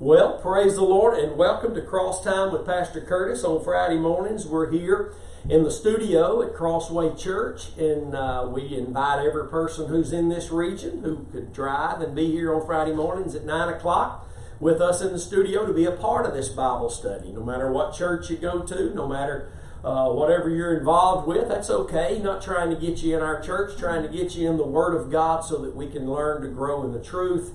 Well, praise the Lord and welcome to Cross Time with Pastor Curtis on Friday mornings. We're here in the studio at Crossway Church, and uh, we invite every person who's in this region who could drive and be here on Friday mornings at 9 o'clock with us in the studio to be a part of this Bible study. No matter what church you go to, no matter uh, whatever you're involved with, that's okay. Not trying to get you in our church, trying to get you in the Word of God so that we can learn to grow in the truth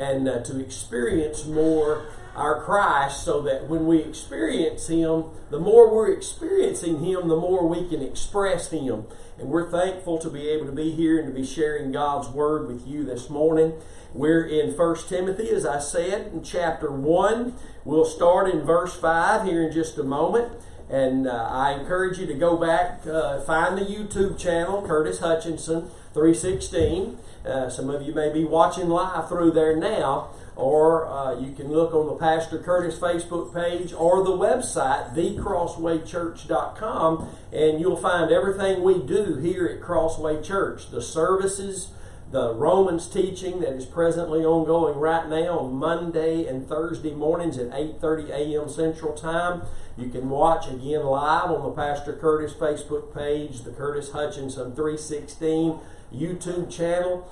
and uh, to experience more our Christ so that when we experience Him, the more we're experiencing Him, the more we can express Him. And we're thankful to be able to be here and to be sharing God's Word with you this morning. We're in 1 Timothy, as I said, in chapter 1. We'll start in verse 5 here in just a moment. And uh, I encourage you to go back, uh, find the YouTube channel, Curtis Hutchinson 316. Uh, some of you may be watching live through there now, or uh, you can look on the Pastor Curtis Facebook page or the website, thecrosswaychurch.com, and you'll find everything we do here at Crossway Church. The services, the Romans teaching that is presently ongoing right now on Monday and Thursday mornings at 8:30 a.m. Central Time. You can watch again live on the Pastor Curtis Facebook page, the Curtis Hutchinson 316 YouTube channel.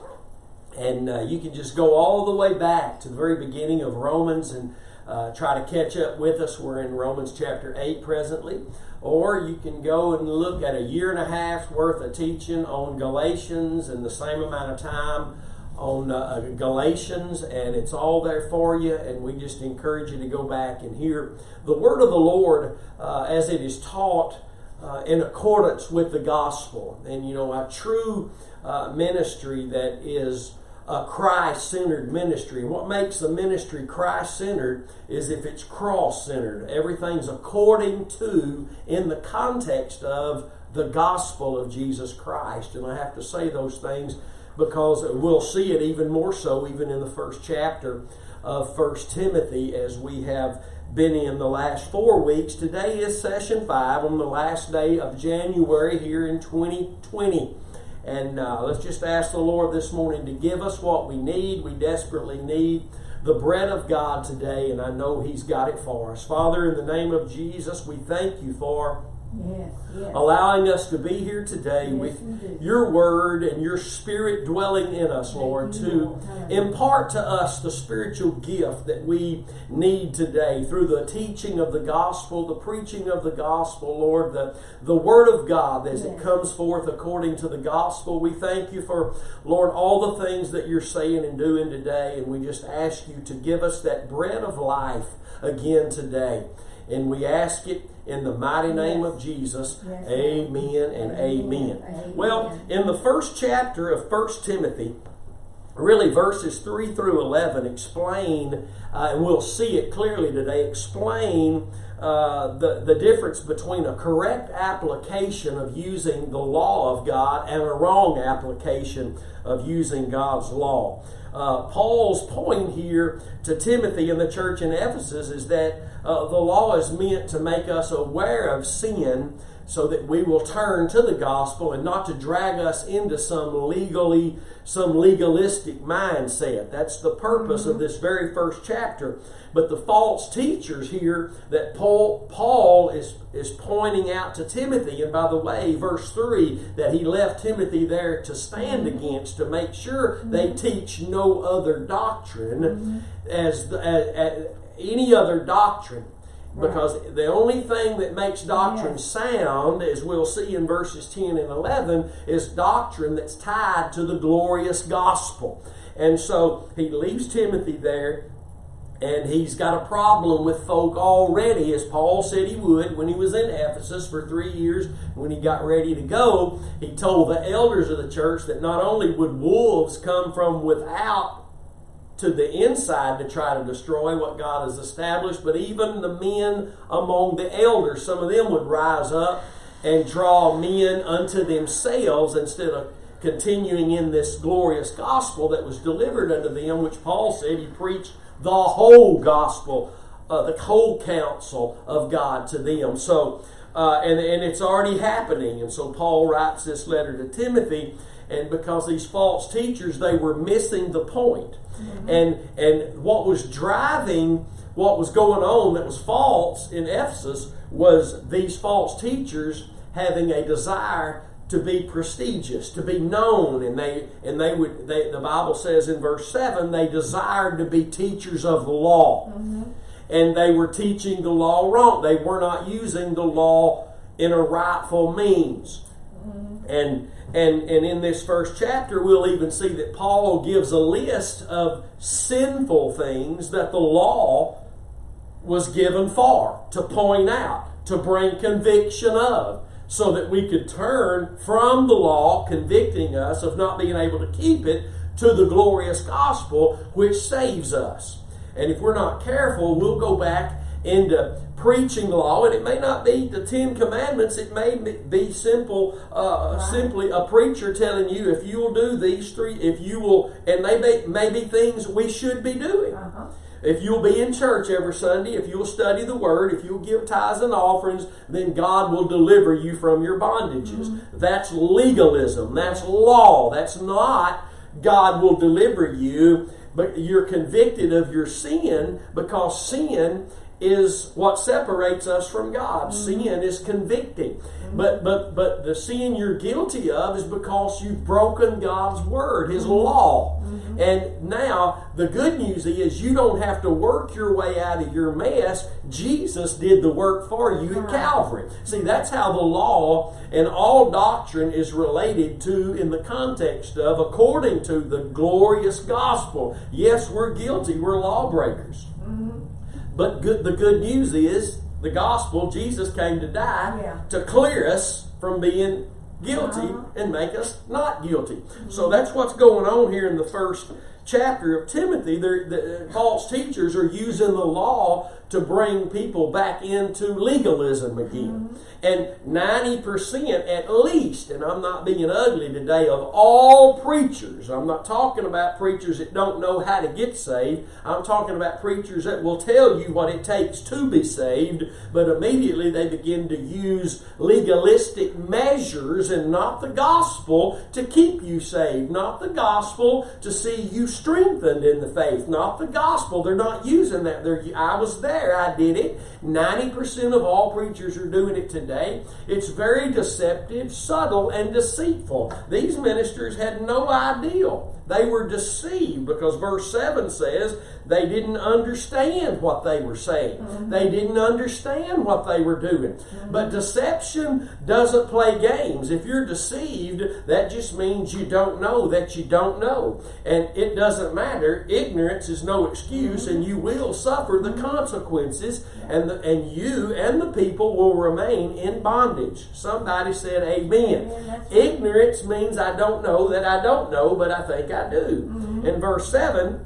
And uh, you can just go all the way back to the very beginning of Romans and uh, try to catch up with us. We're in Romans chapter 8 presently. Or you can go and look at a year and a half's worth of teaching on Galatians and the same amount of time on uh, Galatians, and it's all there for you. And we just encourage you to go back and hear the word of the Lord uh, as it is taught uh, in accordance with the gospel. And you know, a true uh, ministry that is a Christ centered ministry. What makes a ministry Christ centered is if it's cross centered. Everything's according to, in the context of, the gospel of Jesus Christ. And I have to say those things because we'll see it even more so, even in the first chapter of First Timothy, as we have been in the last four weeks. Today is session five on the last day of January here in 2020. And uh, let's just ask the Lord this morning to give us what we need. We desperately need the bread of God today, and I know He's got it for us. Father, in the name of Jesus, we thank you for Yes, yes. allowing us to be here today yes, with your word and your spirit dwelling in us, Lord, to impart to us the spiritual gift that we need today through the teaching of the gospel, the preaching of the gospel, Lord, the, the word of God as it comes forth according to the gospel. We thank you for, Lord, all the things that you're saying and doing today, and we just ask you to give us that bread of life again today. And we ask it in the mighty name yes. of Jesus. Yes. Amen and amen. amen. Well, in the first chapter of First Timothy, really verses 3 through 11 explain, uh, and we'll see it clearly today, explain uh, the, the difference between a correct application of using the law of God and a wrong application of using God's law. Uh, Paul's point here to Timothy in the church in Ephesus is that uh, the law is meant to make us aware of sin so that we will turn to the gospel and not to drag us into some legally some legalistic mindset that's the purpose mm-hmm. of this very first chapter but the false teachers here that paul paul is is pointing out to timothy and by the way verse 3 that he left timothy there to stand mm-hmm. against to make sure mm-hmm. they teach no other doctrine mm-hmm. as, as, as any other doctrine because the only thing that makes doctrine yes. sound, as we'll see in verses 10 and 11, is doctrine that's tied to the glorious gospel. And so he leaves Timothy there, and he's got a problem with folk already, as Paul said he would when he was in Ephesus for three years. When he got ready to go, he told the elders of the church that not only would wolves come from without to the inside to try to destroy what God has established, but even the men among the elders, some of them would rise up and draw men unto themselves instead of continuing in this glorious gospel that was delivered unto them, which Paul said he preached the whole gospel, uh, the whole counsel of God to them. So, uh, and, and it's already happening. And so Paul writes this letter to Timothy and because these false teachers they were missing the point. Mm-hmm. And and what was driving what was going on that was false in Ephesus was these false teachers having a desire to be prestigious, to be known, and they and they would they, the Bible says in verse seven they desired to be teachers of the law, mm-hmm. and they were teaching the law wrong. They were not using the law in a rightful means, mm-hmm. and and and in this first chapter we'll even see that Paul gives a list of sinful things that the law was given for to point out, to bring conviction of, so that we could turn from the law convicting us of not being able to keep it to the glorious gospel which saves us. And if we're not careful, we'll go back into preaching law, and it may not be the Ten Commandments. It may be simple, uh, simply a preacher telling you if you will do these three, if you will, and they may, may be things we should be doing. Uh-huh. If you'll be in church every Sunday, if you'll study the Word, if you'll give tithes and offerings, then God will deliver you from your bondages. That's legalism. That's law. That's not God will deliver you, but you're convicted of your sin because sin is what separates us from God. Mm-hmm. Sin is convicting. Mm-hmm. But but but the sin you're guilty of is because you've broken God's word, his mm-hmm. law. And now the good news is you don't have to work your way out of your mess. Jesus did the work for you at Calvary. See, that's how the law and all doctrine is related to in the context of according to the glorious gospel. Yes, we're guilty, we're lawbreakers. But good, the good news is the gospel, Jesus came to die Yeah. to clear us from being guilty Uh-huh. and make us not guilty. So that's what's going on here in the first chapter of Timothy. They're, the false teachers are using the law to bring people back into legalism again. Mm-hmm. And 90% at least, and I'm not being ugly today, of all preachers, I'm not talking about preachers that don't know how to get saved. I'm talking about preachers that will tell you what it takes to be saved, but immediately they begin to use legalistic measures and not the gospel to keep you saved, not the gospel to see you strengthened in the faith, not the gospel. They're not using that. They're, I was there, I did it. 90% of all preachers are doing it today. It's very deceptive, subtle, and deceitful. These ministers had no idea. They were deceived because verse 7 says they didn't understand what they were saying. Mm-hmm. They didn't understand what they were doing. Mm-hmm. But deception doesn't play games. If you're deceived, that just means you don't know that you don't know. And it doesn't matter. Ignorance is no excuse, mm-hmm. and you will suffer the consequences, and, the, and you and the people will remain in bondage. Somebody said, Amen. Amen, Ignorance means I don't know that I don't know, but I think I do. Mm-hmm. In verse 7,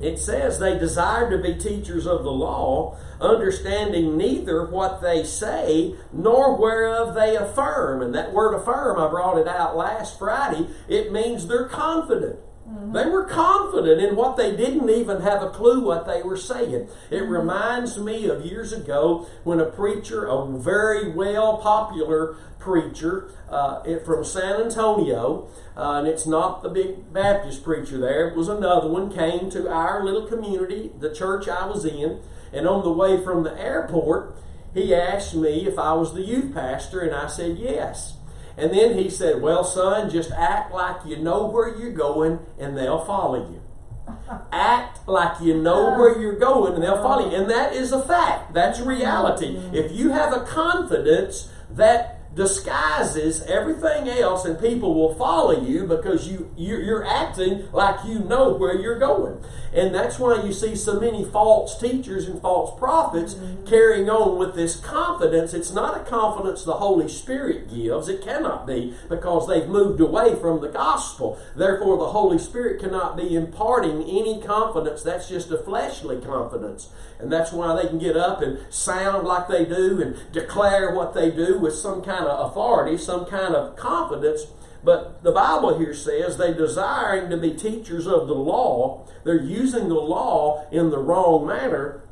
it says they desire to be teachers of the law, understanding neither what they say nor whereof they affirm. And that word affirm, I brought it out last Friday, it means they're confident. Mm-hmm. They were confident in what they didn't even have a clue what they were saying. It mm-hmm. reminds me of years ago when a preacher, a very well popular preacher uh, from San Antonio, uh, and it's not the big Baptist preacher there, it was another one, came to our little community, the church I was in, and on the way from the airport, he asked me if I was the youth pastor, and I said yes. And then he said, Well, son, just act like you know where you're going and they'll follow you. Act like you know where you're going and they'll follow you. And that is a fact. That's reality. If you have a confidence that disguises everything else and people will follow you because you you're, you're acting like you know where you're going. And that's why you see so many false teachers and false prophets mm-hmm. carrying on with this confidence. It's not a confidence the holy spirit gives. It cannot be because they've moved away from the gospel. Therefore the holy spirit cannot be imparting any confidence. That's just a fleshly confidence and that's why they can get up and sound like they do and declare what they do with some kind of authority, some kind of confidence. But the Bible here says they desiring to be teachers of the law, they're using the law in the wrong manner,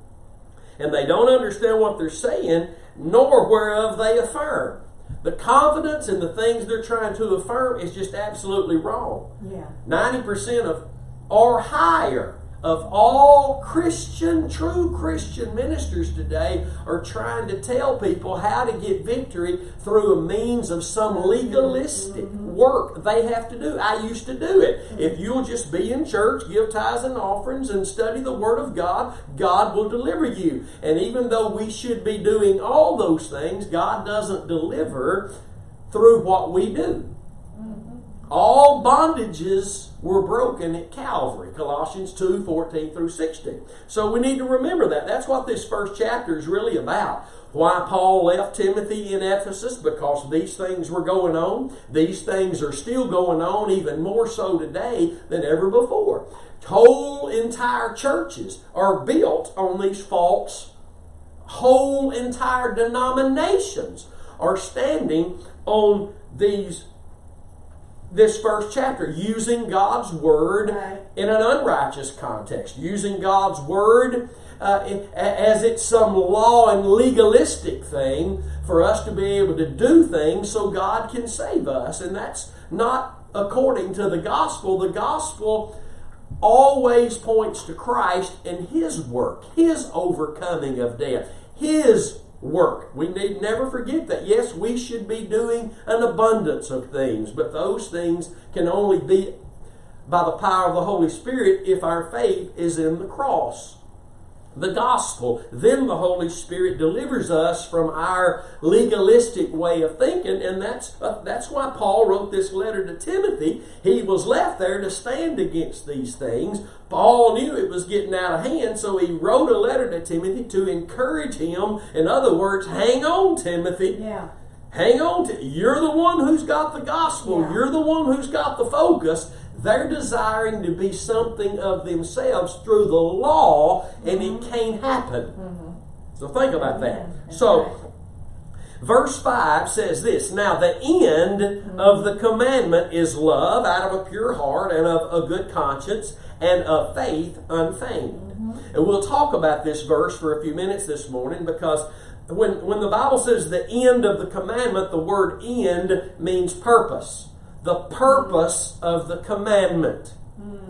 and they don't understand what they're saying, nor whereof they affirm. The confidence in the things they're trying to affirm is just absolutely wrong. Yeah. 90% of or higher of all Christian, true Christian ministers today are trying to tell people how to get victory through a means of some legalistic work they have to do. I used to do it. If you'll just be in church, give tithes and offerings, and study the Word of God, God will deliver you. And even though we should be doing all those things, God doesn't deliver through what we do. All bondages were broken at Calvary. Colossians 2 14 through 16. So we need to remember that. That's what this first chapter is really about. Why Paul left Timothy in Ephesus? Because these things were going on. These things are still going on, even more so today than ever before. Whole entire churches are built on these false, whole entire denominations are standing on these this first chapter using God's word Right. in an unrighteous context, using God's word uh, as it's some law and legalistic thing for us to be able to do things so God can save us. And that's not according to the gospel. The gospel always points to Christ and His work, His overcoming of death, His work. We need never forget that. Yes, we should be doing an abundance of things, but those things can only be by the power of the Holy Spirit if our faith is in the cross the gospel. Then the Holy Spirit delivers us from our legalistic way of thinking, and that's uh, that's why Paul wrote this letter to Timothy. He was left there to stand against these things. Paul knew it was getting out of hand, so he wrote a letter to Timothy to encourage him. In other words, hang on, Timothy. Yeah. Hang on to you're the one who's got the gospel. Yeah. You're the one who's got the focus. They're desiring to be something of themselves through the law, and it mm-hmm. can't happen. Mm-hmm. So think about that. So right. Verse 5 says this Now the end mm-hmm. of the commandment is love out of a pure heart and of a good conscience and of faith unfeigned. And we'll talk about this verse for a few minutes this morning because when, when the Bible says the end of the commandment, the word end means purpose. The purpose of the commandment.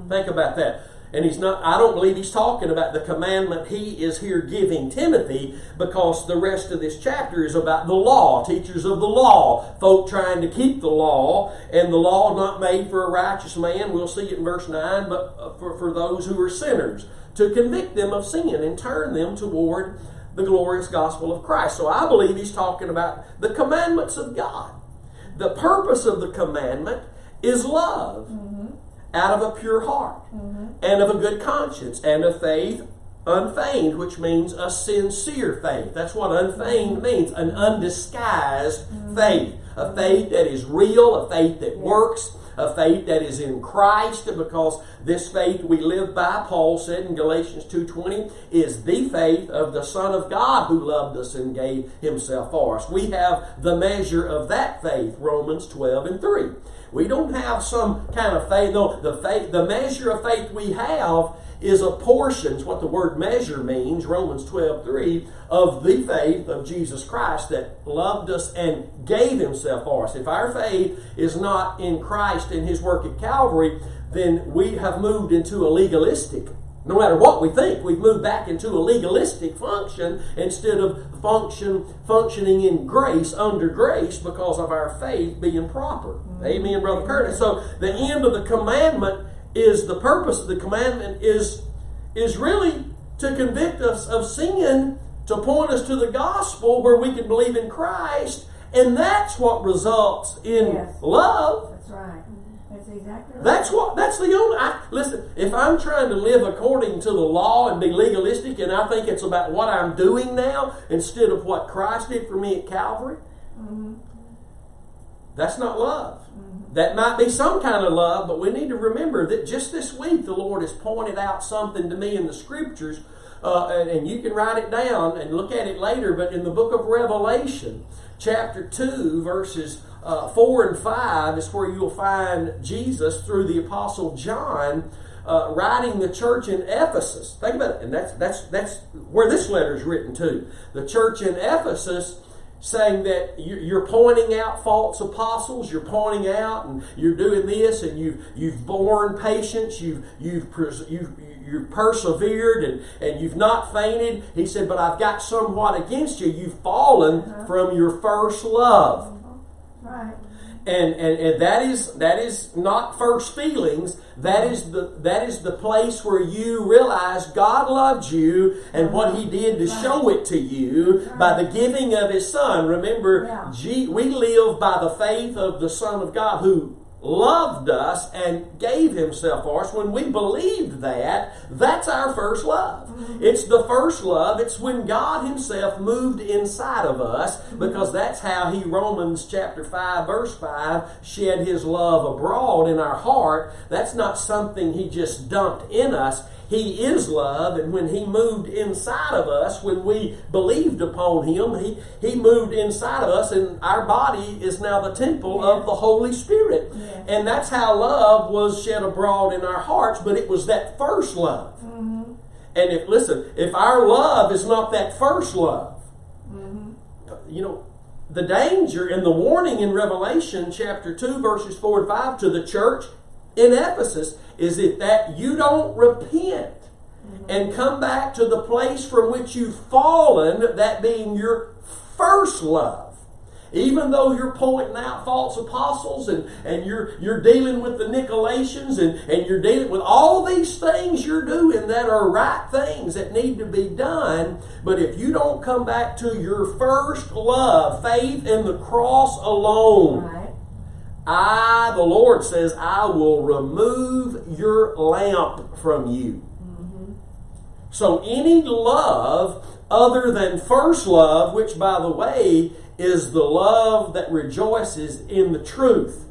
Think about that. And he's not, I don't believe he's talking about the commandment he is here giving Timothy because the rest of this chapter is about the law, teachers of the law, folk trying to keep the law, and the law not made for a righteous man. We'll see it in verse 9, but uh, for, for those who are sinners, to convict them of sin and turn them toward the glorious gospel of Christ. So I believe he's talking about the commandments of God. The purpose of the commandment is love mm-hmm. out of a pure heart mm-hmm. and of a good conscience and of faith unfeigned, which means a sincere faith. That's what unfeigned mm-hmm. means an undisguised faith. A faith that is real, a faith that works, a faith that is in Christ, because this faith we live by, Paul said in Galatians 2.20, is the faith of the Son of God who loved us and gave himself for us. We have the measure of that faith, Romans 12 and 3. We don't have some kind of faith. No, the faith, the measure of faith we have is a portion, what the word measure means, Romans 12, 3, of the faith of Jesus Christ that loved us and gave himself for us. If our faith is not in Christ and his work at Calvary, then we have moved into a legalistic no matter what we think, we've moved back into a legalistic function instead of function functioning in grace, under grace, because of our faith being proper. Amen, Brother Curtis. So the end of the commandment is the purpose of the commandment is is really to convict us of sin, to point us to the gospel where we can believe in Christ, and that's what results in Yes. love. That's right. That's exactly right. That's what. That's the only. I, listen, if I'm trying to live according to the law and be legalistic, and I think it's about what I'm doing now instead of what Christ did for me at Calvary, mm-hmm. That's not love. That might be some kind of love, but we need to remember that just this week the Lord has pointed out something to me in the Scriptures, uh, and, and you can write it down and look at it later. But in the book of Revelation, chapter two, verses uh, four and five, is where you'll find Jesus through the Apostle John. Uh, writing the church in Ephesus. Think about it, and that's that's that's where this letter is written to. The church in Ephesus saying that you- you're pointing out false apostles, you're pointing out and you're doing this, and you've you've borne patience, you've you've you've you've persevered, and and you've not fainted. He said, "But I've got somewhat against you. You've fallen uh-huh. from your first love." Mm-hmm. Right. And, and and that is that is not first feelings. That is the that is the place where you realize God loved you and what he did to show it to you by the giving of his son. Remember Yeah. G, we live by the faith of the son of God who loved us and gave himself for us. When we believed that that's our first love. Mm-hmm. It's the first love. It's when god himself moved inside of us mm-hmm. because that's how he romans chapter 5 verse 5 shed his love abroad in our heart. That's not something he just dumped in us he is love, and when He moved inside of us, when we believed upon Him, He, he moved inside of us, and our body is now the temple of the Holy Spirit. Yeah. And that's how love was shed abroad in our hearts, but it was that first love. Mm-hmm. And if, listen, if our love is not that first love, mm-hmm. you know, the danger and the warning in Revelation chapter 2, verses 4 and 5 to the church in Ephesus is if that you don't repent mm-hmm. and come back to the place from which you've fallen, that being your first love. Even though you're pointing out false apostles and, and you're you're dealing with the Nicolaitans and, and you're dealing with all these things you're doing that are right things that need to be done, but if you don't come back to your first love, faith in the cross alone. I, the Lord says, I will remove your lamp from you. So any love other than first love, which by the way is the love that rejoices in the truth.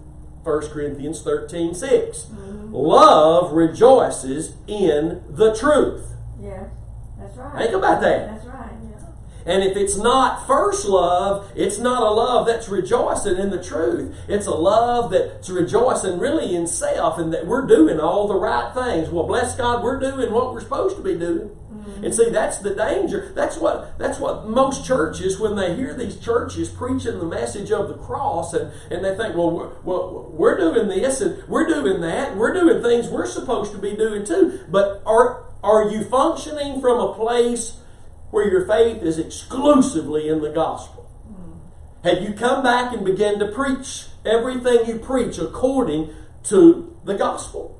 1 Corinthians 13 6. Mm-hmm. Love rejoices in the truth. Yeah, That's right. Think about that. That's right. Yeah. And if it's not first love, it's not a love that's rejoicing in the truth. It's a love that's rejoicing really in self and that we're doing all the right things. Well, bless God, we're doing what we're supposed to be doing. Mm-hmm. And see, that's the danger. That's what that's what most churches, when they hear these churches preaching the message of the cross, and, and they think, well, we're, well, we're doing this and we're doing that, and we're doing things we're supposed to be doing too. But are are you functioning from a place where your faith is exclusively in the gospel? Have you come back and begun to preach everything you preach according to the gospel?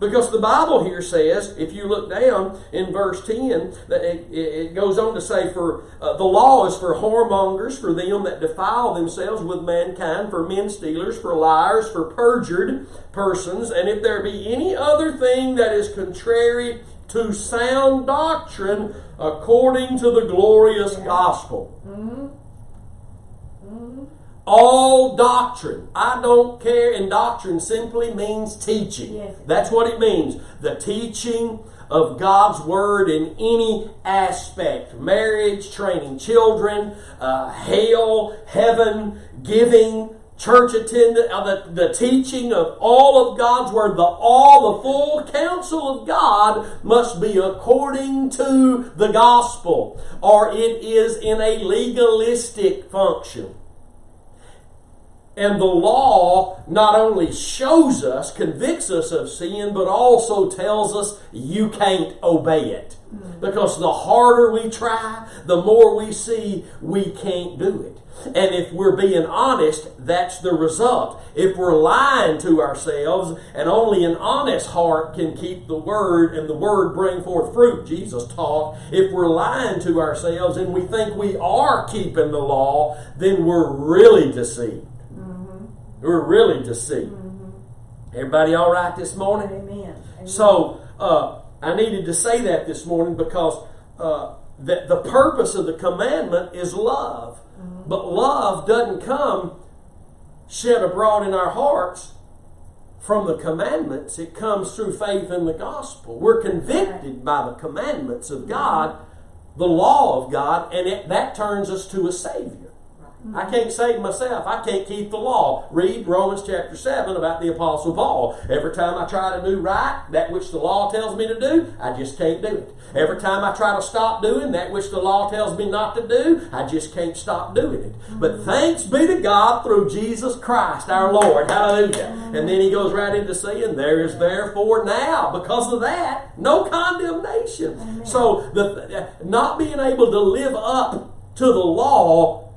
Because the Bible here says, if you look down in verse 10, that it, it it goes on to say, For uh, the law is for whoremongers, for them that defile themselves with mankind, for men stealers, for liars, for perjured persons, and if there be any other thing that is contrary to sound doctrine according to the glorious gospel. All doctrine. I don't care, and doctrine simply means teaching. Yes. That's what it means. The teaching of God's Word in any aspect marriage, training children, uh, hell, heaven, giving, church attendance, uh, the, the teaching of all of God's Word, the all, the full counsel of God must be according to the gospel, or it is in a legalistic function. And the law not only shows us, convicts us of sin, but also tells us you can't obey it. Mm-hmm. Because the harder we try, the more we see we can't do it. And if we're being honest, that's the result. If we're lying to ourselves, and only an honest heart can keep the word and the word bring forth fruit, Jesus taught. If we're lying to ourselves and we think we are keeping the law, then we're really deceived. We're really deceived. Everybody all right this morning? Amen. Amen. So uh, I needed to say that this morning because uh, the, the purpose of the commandment is love. But love doesn't come shed abroad in our hearts from the commandments. It comes through faith in the gospel. We're convicted by the commandments of God, the law of God, and it, that turns us to a Savior. I can't save myself. I can't keep the law. Read Romans chapter 7 about the Apostle Paul. Every time I try to do right, that which the law tells me to do, I just can't do it. Every time I try to stop doing that which the law tells me not to do, I just can't stop doing it. But thanks be to God through Jesus Christ our Lord. Hallelujah. And then he goes right into saying, There is therefore now, because of that, no condemnation. Amen. So the not being able to live up to the law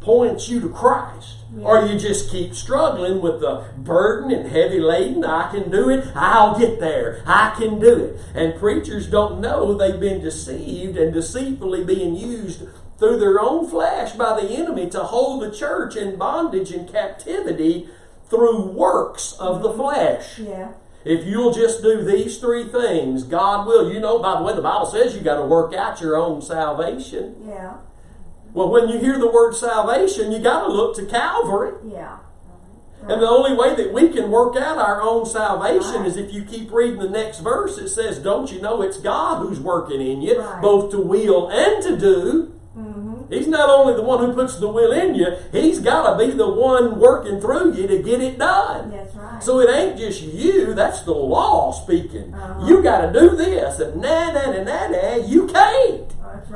points you to Christ. Yeah. Or you just keep struggling with the burden and heavy laden. I can do it. I'll get there. I can do it. And preachers don't know they've been deceived and deceitfully being used through their own flesh by the enemy to hold the church in bondage and captivity through works of the mm-hmm. flesh. Yeah. If you'll just do these three things, God will. You know, by the way, the Bible says you got to work out your own salvation. Yeah. Well, when you hear the word salvation, you got to look to Calvary. Yeah. And the only way that we can work out our own salvation Right. is if you keep reading the next verse. It says, Don't you know it's God who's working in you, Right. both to will and to do? Mm-hmm. He's not only the one who puts the will in you, He's got to be the one working through you to get it done. That's right. So it ain't just you, that's the law speaking. Uh-huh. You got to do this, and na na na na na, you can't. That's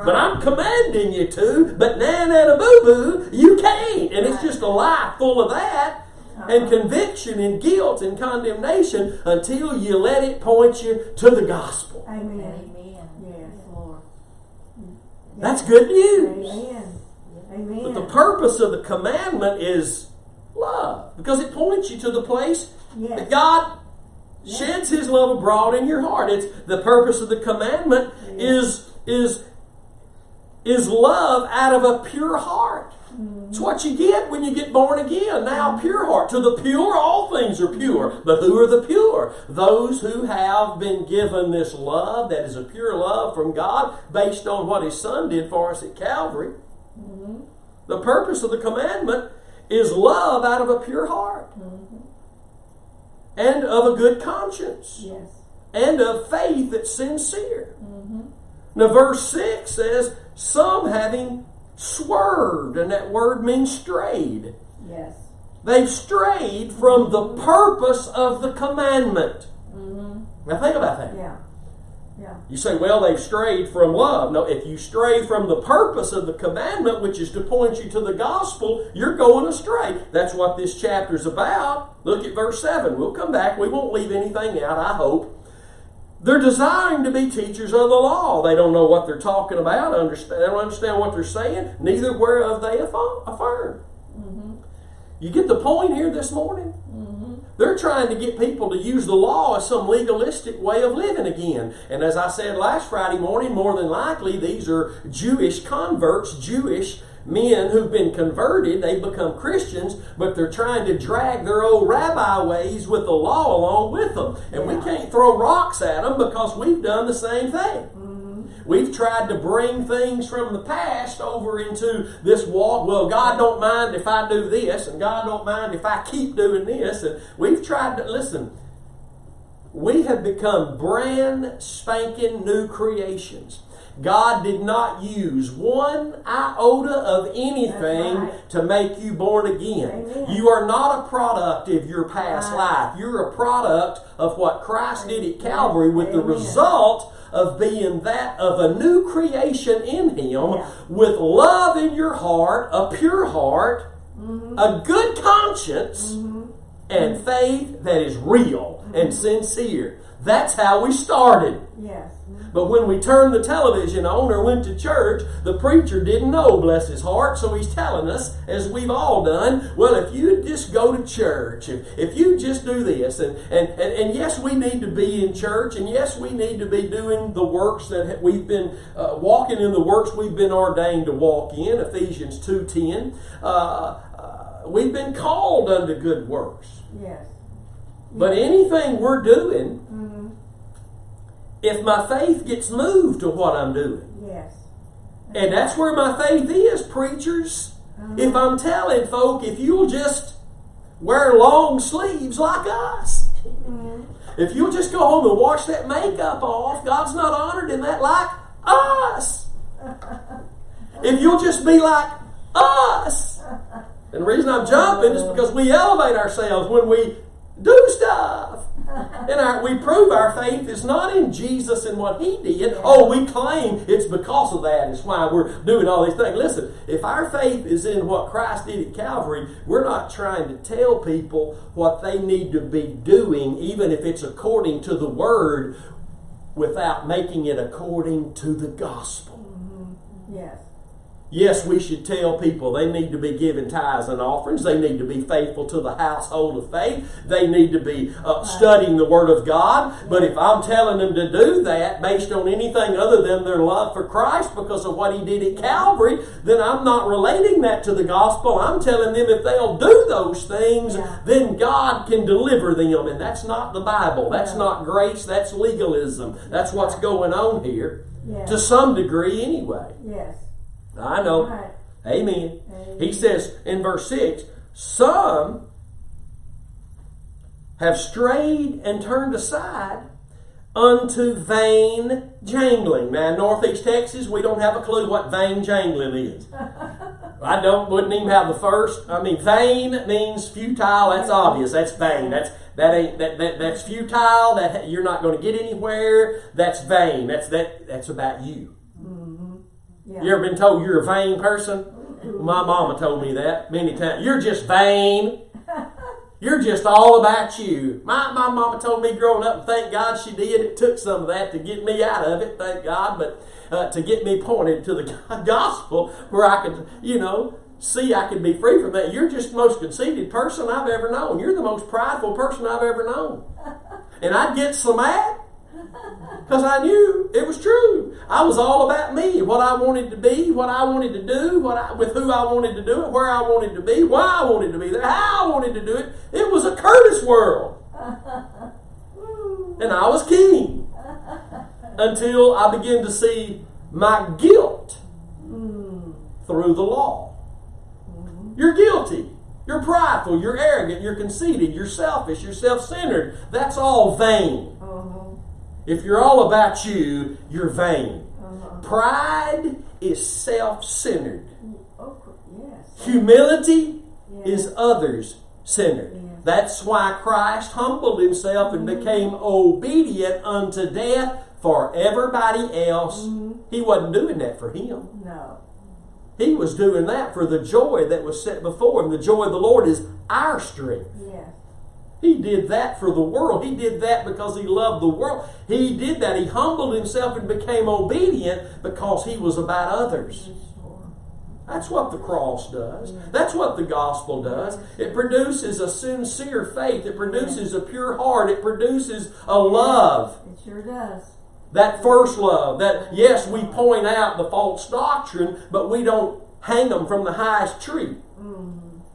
right. But I'm commanding you to, but na na na boo boo, you can't. And it's just a lie full of that. And conviction and guilt and condemnation until you let it point you to the gospel. Amen. Amen. Yes. Lord. That's good news. Amen. Amen. But the purpose of the commandment is love because it points you to the place that Yes. God sheds His love abroad in your heart. It's the purpose of the commandment is is is love out of a pure heart. It's what you get when you get born again. Now, pure heart. To the pure, all things are pure. But who are the pure? Those who have been given this love that is a pure love from God based on what His Son did for us at Calvary. Mm-hmm. The purpose of the commandment is love out of a pure heart mm-hmm. and of a good conscience Yes. and of faith that's sincere. Mm-hmm. Now, verse 6 says, Some having swerved, and that word means strayed. Yes. They've strayed from the purpose of the commandment. Mm-hmm. Now, think about that. Yeah. Yeah. You say, well, they've strayed from love. No, if you stray from the purpose of the commandment, which is to point you to the gospel, you're going astray. That's what this chapter's about. Look at verse 7. We'll come back. We won't leave anything out, I hope. They're desiring to be teachers of the law. They don't know what they're talking about. Understand, they don't understand what they're saying. Neither whereof they affirm. affirm. Mm-hmm. You get the point here this morning? Mm-hmm. They're trying to get people to use the law as some legalistic way of living again. And as I said last Friday morning, more than likely these are Jewish converts, Jewish men who've been converted. They've become Christians, but they're trying to drag their old rabbi ways with the law along with them. And we can't throw rocks at them because we've done the same thing. Mm-hmm. We've tried to bring things from the past over into this walk. Well, God don't mind if I do this, and God don't mind if I keep doing this. And we've tried to listen. We have become brand spanking new creations. God did not use one iota of anything right. to make you born again. Amen. You are not a product of your past Right. life. You're a product of what Christ did at Calvary with the result of being that of a new creation in Him Yeah. with love in your heart, a pure heart, Mm-hmm. a good conscience, and faith that is real Mm-hmm. and sincere. That's how we started. Yes. But when we turned the television on or went to church, the preacher didn't know, bless his heart, so he's telling us, as we've all done, well, if you just go to church, if, if you just do this, and, and, and, and yes, we need to be in church, and yes, we need to be doing the works that we've been, uh, walking in the works we've been ordained to walk in, Ephesians 2.10. Uh, uh, we've been called unto good works. Yes. But anything we're doing, Mm-hmm. If my faith gets moved to what I'm doing, Yes. and that's where my faith is, preachers. Uh-huh. If I'm telling folk, if you'll just wear long sleeves like us, mm-hmm. if you'll just go home and wash that makeup off, God's not honored in that like us. If you'll just be like us. And the reason I'm jumping is because we elevate ourselves when we do stuff. And our, we prove our faith is not in Jesus and what He did. Oh, we claim it's because of that. It's why we're doing all these things. Listen, if our faith is in what Christ did at Calvary, we're not trying to tell people what they need to be doing, even if it's according to the Word, without making it according to the gospel. Mm-hmm. Yes. Yes, we should tell people they need to be giving tithes and offerings. They need to be faithful to the household of faith. They need to be uh, studying the Word of God. But if I'm telling them to do that based on anything other than their love for Christ because of what He did at Calvary, then I'm not relating that to the gospel. I'm telling them if they'll do those things, then God can deliver them. And that's not the Bible. That's not grace. That's legalism. That's what's going on here. Yes. To some degree, anyway. Yes. I know. Right. Amen. Amen. He says in verse 6 Some have strayed and turned aside unto vain jangling. Now, in Northeast Texas, we don't have a clue what vain jangling is. I don't, wouldn't even have the first. I mean, vain means futile. That's obvious. That's vain. That's that ain't that, that that's futile. That you're not going to get anywhere. That's vain. That's that. That's about you. Yeah. You ever been told you're a vain person? My mama told me that many times. You're just vain. You're just all about you. My, my mama told me growing up, and thank God she did. It took some of that to get me out of it, thank God, but uh, to get me pointed to the gospel where I could, you know, see I could be free from that. You're just the most conceited person I've ever known. You're the most prideful person I've ever known. And I'd get so mad because I knew it was true. I was all about me, what I wanted to be, what I wanted to do, what I, with who I wanted to do it, where I wanted to be, why I wanted to be there, how I wanted to do it. It was a Curtis world, and I was king until I began to see my guilt through the law. You're guilty. You're prideful. You're arrogant. You're conceited. You're selfish. You're self-centered. That's all vain. If you're all about you, you're vain. Uh-huh. Pride is self centered, Oh, yes. humility Yes. is others centered. Yes. That's why Christ humbled himself and became obedient unto death for everybody else. He wasn't doing that for him. No. He was doing that for the joy that was set before him. The joy of the Lord is our strength. Yes. He did that for the world. He did that because he loved the world. He did that. He humbled himself and became obedient because he was about others. That's what the cross does. That's what the gospel does. It produces a sincere faith. It produces a pure heart. It produces a love. It sure does. That first love. That, yes, we point out the false doctrine, but we don't hang them from the highest tree.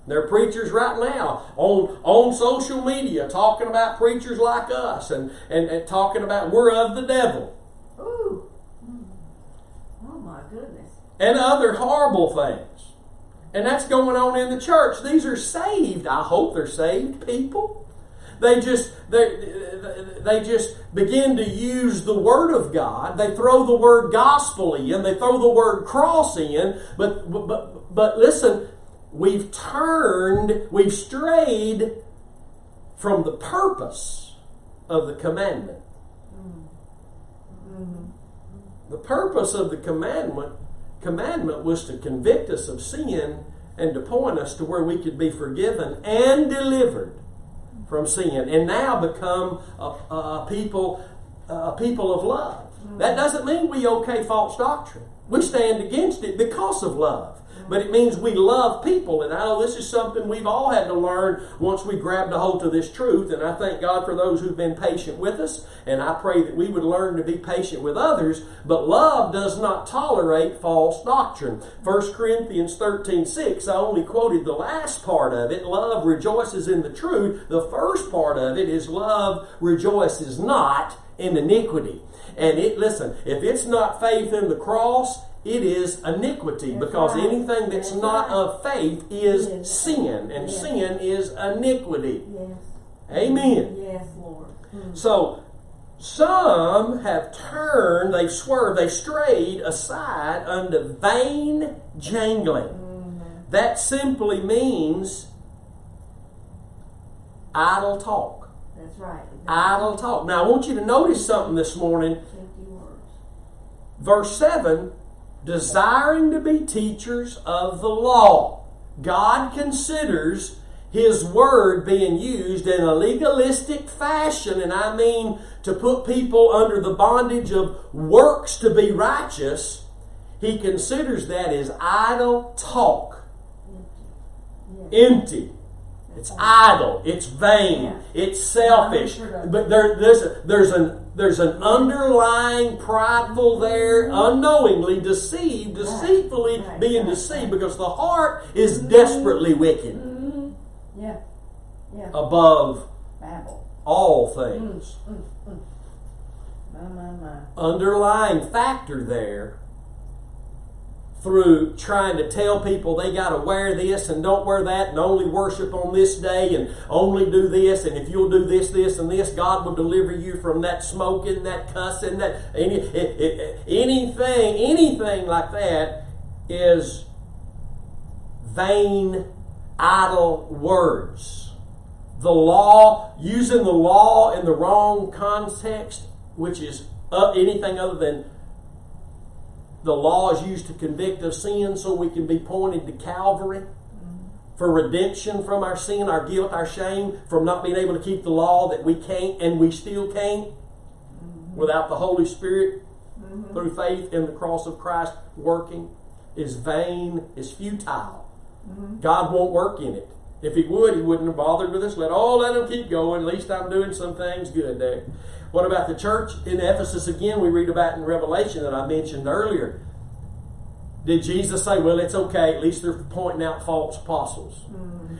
There are preachers right now on, on social media talking about preachers like us and, and, and talking about we're of the devil Ooh. Hmm. Oh my goodness. and other horrible things. And that's going on in the church. These are saved. I hope they're saved people. They just they, they just begin to use the word of God. They throw the word gospel in. They throw the word cross in. But but but listen, we've turned, we've strayed from the purpose of the commandment. Mm-hmm. The purpose of the commandment commandment was to convict us of sin and to point us to where we could be forgiven and delivered from sin and now become a, a people a people of love. That mm-hmm. doesn't mean we okay false doctrine. We stand against it because of love. But it means we love people, and I know this is something we've all had to learn once we grabbed a hold of this truth. And I thank God for those who've been patient with us, and I pray that we would learn to be patient with others. But love does not tolerate false doctrine. 1 Corinthians 13 6, I only quoted the last part of it. Love rejoices in the truth. The first part of it is love rejoices not in iniquity. And it listen, if it's not faith in the cross, it is iniquity That's because right. anything that's That's not right. of faith is Yes. sin, and Yes. sin is iniquity. Yes. Amen. Yes, Lord. Mm. So some have turned, they've swerved, they strayed aside unto vain jangling. that simply means idle talk. That's right. Idle talk. Now, I want you to notice something this morning. Verse 7 desiring to be teachers of the law. God considers His word being used in a legalistic fashion, and I mean to put people under the bondage of works to be righteous. He considers that as idle talk, Empty. It's idle. It's vain. It's selfish. But there, there's there's an there's an underlying prideful there, unknowingly deceived, deceitfully being deceived because the heart is desperately wicked Mhm. Yeah. Yeah. above all Mm, things. mm, mm. My, my, my. Underlying factor there through trying to tell people they got to wear this and don't wear that and only worship on this day and only do this and if you'll do this, this, and this, God will deliver you from that smoking, that cussing, that any, it, it, anything, anything like that is vain, idle words. The law, using the law in the wrong context, which is uh, anything other than the law is used to convict of sin so we can be pointed to Calvary for redemption from our sin, our guilt, our shame, from not being able to keep the law that we can't and we still can't without the Holy Spirit through faith in the cross of Christ working is vain, is futile. Mm-hmm. God won't work in it. If He would, He wouldn't have bothered with us. Let oh, let Him keep going. At least I'm doing some things good there. What about the church in Ephesus again? We read about in Revelation that I mentioned earlier. Did Jesus say, "Well, it's okay. At least they're pointing out false apostles.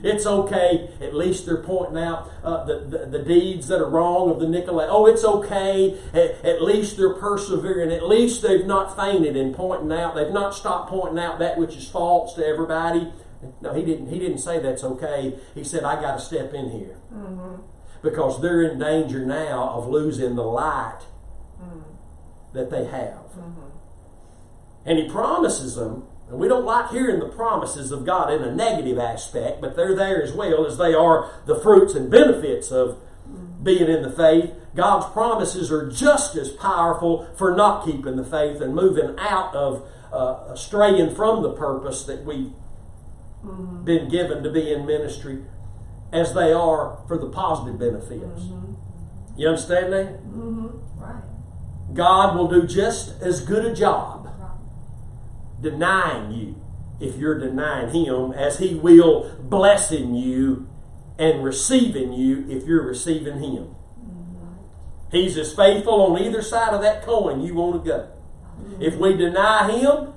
It's okay. At least they're pointing out uh, the, the the deeds that are wrong of the Nicolai. Oh, it's okay. At, at least they're persevering. At least they've not fainted in pointing out. They've not stopped pointing out that which is false to everybody. No, he didn't. He didn't say that's okay. He said, "I got to step in here." Mm-hmm. because they're in danger now of losing the light mm-hmm. that they have. Mm-hmm. And he promises them, and we don't like hearing the promises of God in a negative aspect, but they're there as well as they are the fruits and benefits of being in the faith. God's promises are just as powerful for not keeping the faith and moving out of uh, straying from the purpose that we've been given to be in ministry as they are for the positive benefits. Mm-hmm. You understand that? Mm-hmm. Right. God will do just as good a job Right. denying you if you're denying Him as He will blessing you and receiving you if you're receiving Him. Mm-hmm. He's as faithful on either side of that coin you want to go. If we deny Him,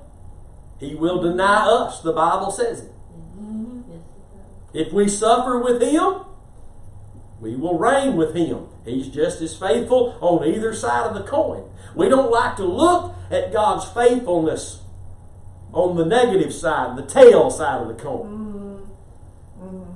He will deny us. The Bible says it. Mm-hmm. Yes, it does. If we suffer with Him, we will reign with Him. He's just as faithful on either side of the coin. We don't like to look at God's faithfulness on the negative side, the tail side of the coin.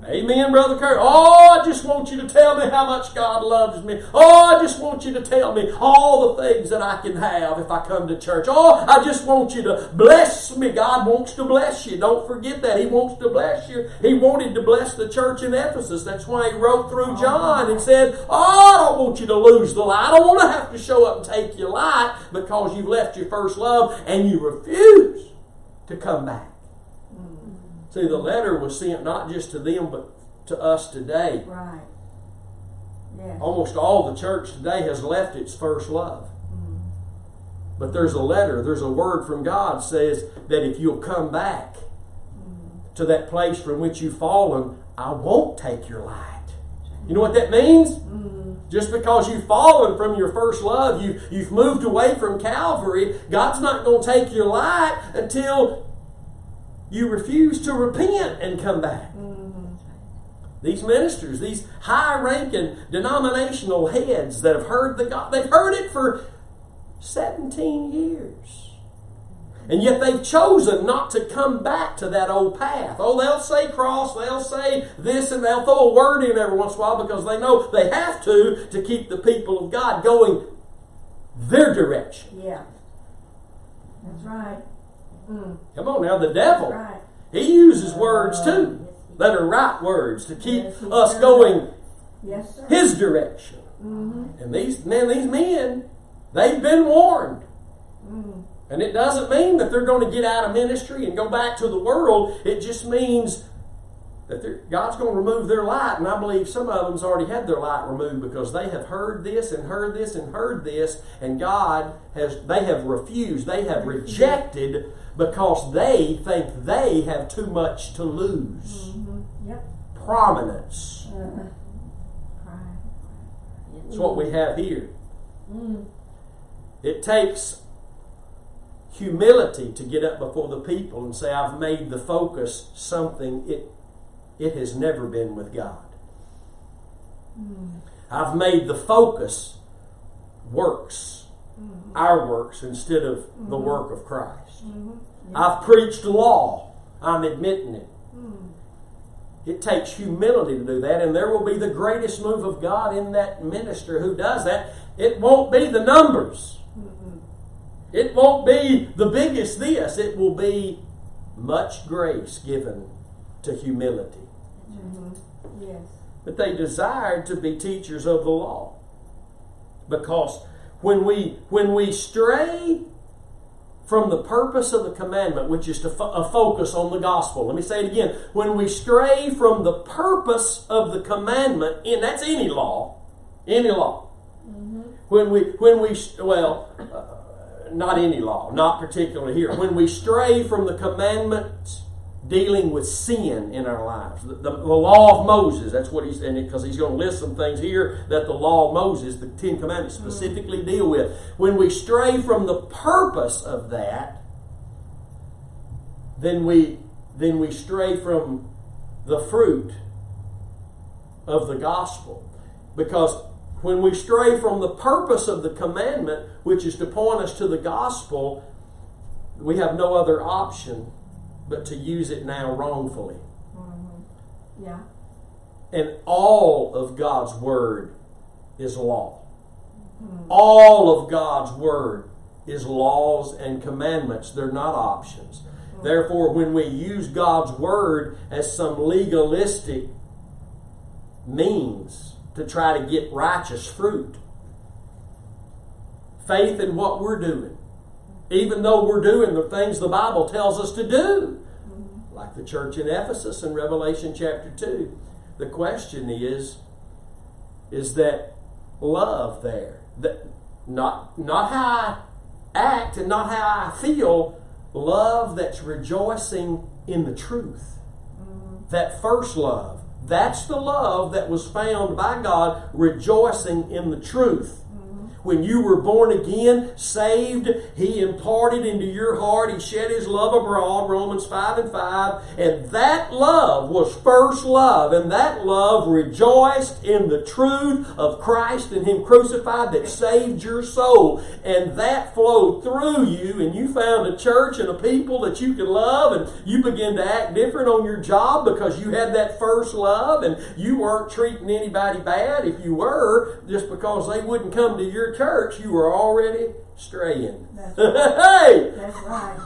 Amen, Brother Kurt. Oh, I just want you to tell me how much God loves me. Oh, I just want you to tell me all the things that I can have if I come to church. Oh, I just want you to bless me. God wants to bless you. Don't forget that. He wants to bless you. He wanted to bless the church in Ephesus. That's why he wrote through oh, John and said, Oh, I don't want you to lose the light. I don't want to have to show up and take your light because you've left your first love and you refuse to come back. See, the letter was sent not just to them, but to us today. Right. Yes. Almost all the church today has left its first love. Mm-hmm. But there's a letter, there's a word from God says that if you'll come back mm-hmm. to that place from which you've fallen, I won't take your light. You know what that means? Mm-hmm. Just because you've fallen from your first love, you've, you've moved away from Calvary, God's not going to take your light until you refuse to repent and come back. Mm, these ministers, these high ranking denominational heads that have heard the God, they've heard it for 17 years. And yet they've chosen not to come back to that old path. Oh, they'll say cross, they'll say this, and they'll throw a word in every once in a while because they know they have to to keep the people of God going their direction. Yeah. That's right. Mm. Come on now, the devil. Right. He uses words too that are right words to keep Yes, us going Yes, sir. His direction. Mm-hmm. And these man, these men, they've been warned. Mm. And it doesn't mean that they're going to get out of ministry and go back to the world. It just means that God's going to remove their light. And I believe some of them's already had their light removed because they have heard this and heard this and heard this, and God has they have refused, they have rejected because they think they have too much to lose. Mm-hmm. Yep. Prominence. Uh. That's what we have here. Mm. It takes humility to get up before the people and say, I've made the focus something it, it has never been with God. Mm. I've made the focus works, Mm. our works, instead of the work of Christ. Mm-hmm. I've preached law, I'm admitting it. Mm. It takes humility to do that, and there will be the greatest move of God in that minister who does that. It won't be the numbers. Mm-mm. It won't be the biggest this. It will be much grace given to humility. Mm-hmm. Yes. But they desired to be teachers of the law. Because when we when we stray from the purpose of the commandment, which is to fo- a focus on the gospel. Let me say it again. When we stray from the purpose of the commandment, and that's any law, any law. Mm-hmm. When we when we well, uh, not any law, not particularly here. When we stray from the commandments dealing with sin in our lives, the, the, the law of Moses. That's what he's and because he's going to list some things here that the law of Moses, the Ten Commandments, mm. specifically deal with. When we stray from the purpose of that, then we then we stray from the fruit of the gospel because when we stray from the purpose of the commandment, which is to point us to the gospel, we have no other option but to use it now wrongfully. Mm-hmm. Yeah. And all of God's word is law. All of God's word is laws and commandments. They're not options. Therefore, when we use God's word as some legalistic means to try to get righteous fruit, faith in what we're doing, even though we're doing the things the Bible tells us to do, like the church in Ephesus in Revelation chapter 2, the question is is that love there? That not not how I act and not how I feel, love that's rejoicing in the truth. That first love. That's the love that was found by God rejoicing in the truth. When you were born again, saved, He imparted into your heart, He shed His love abroad, Romans 5 and 5. And that love was first love. And that love rejoiced in the truth of Christ and Him crucified that saved your soul. And that flowed through you, and you found a church and a people that you could love, and you began to act different on your job because you had that first love, and you weren't treating anybody bad. If you were, just because they wouldn't come to your church, you were already straying. That's hey! That's right.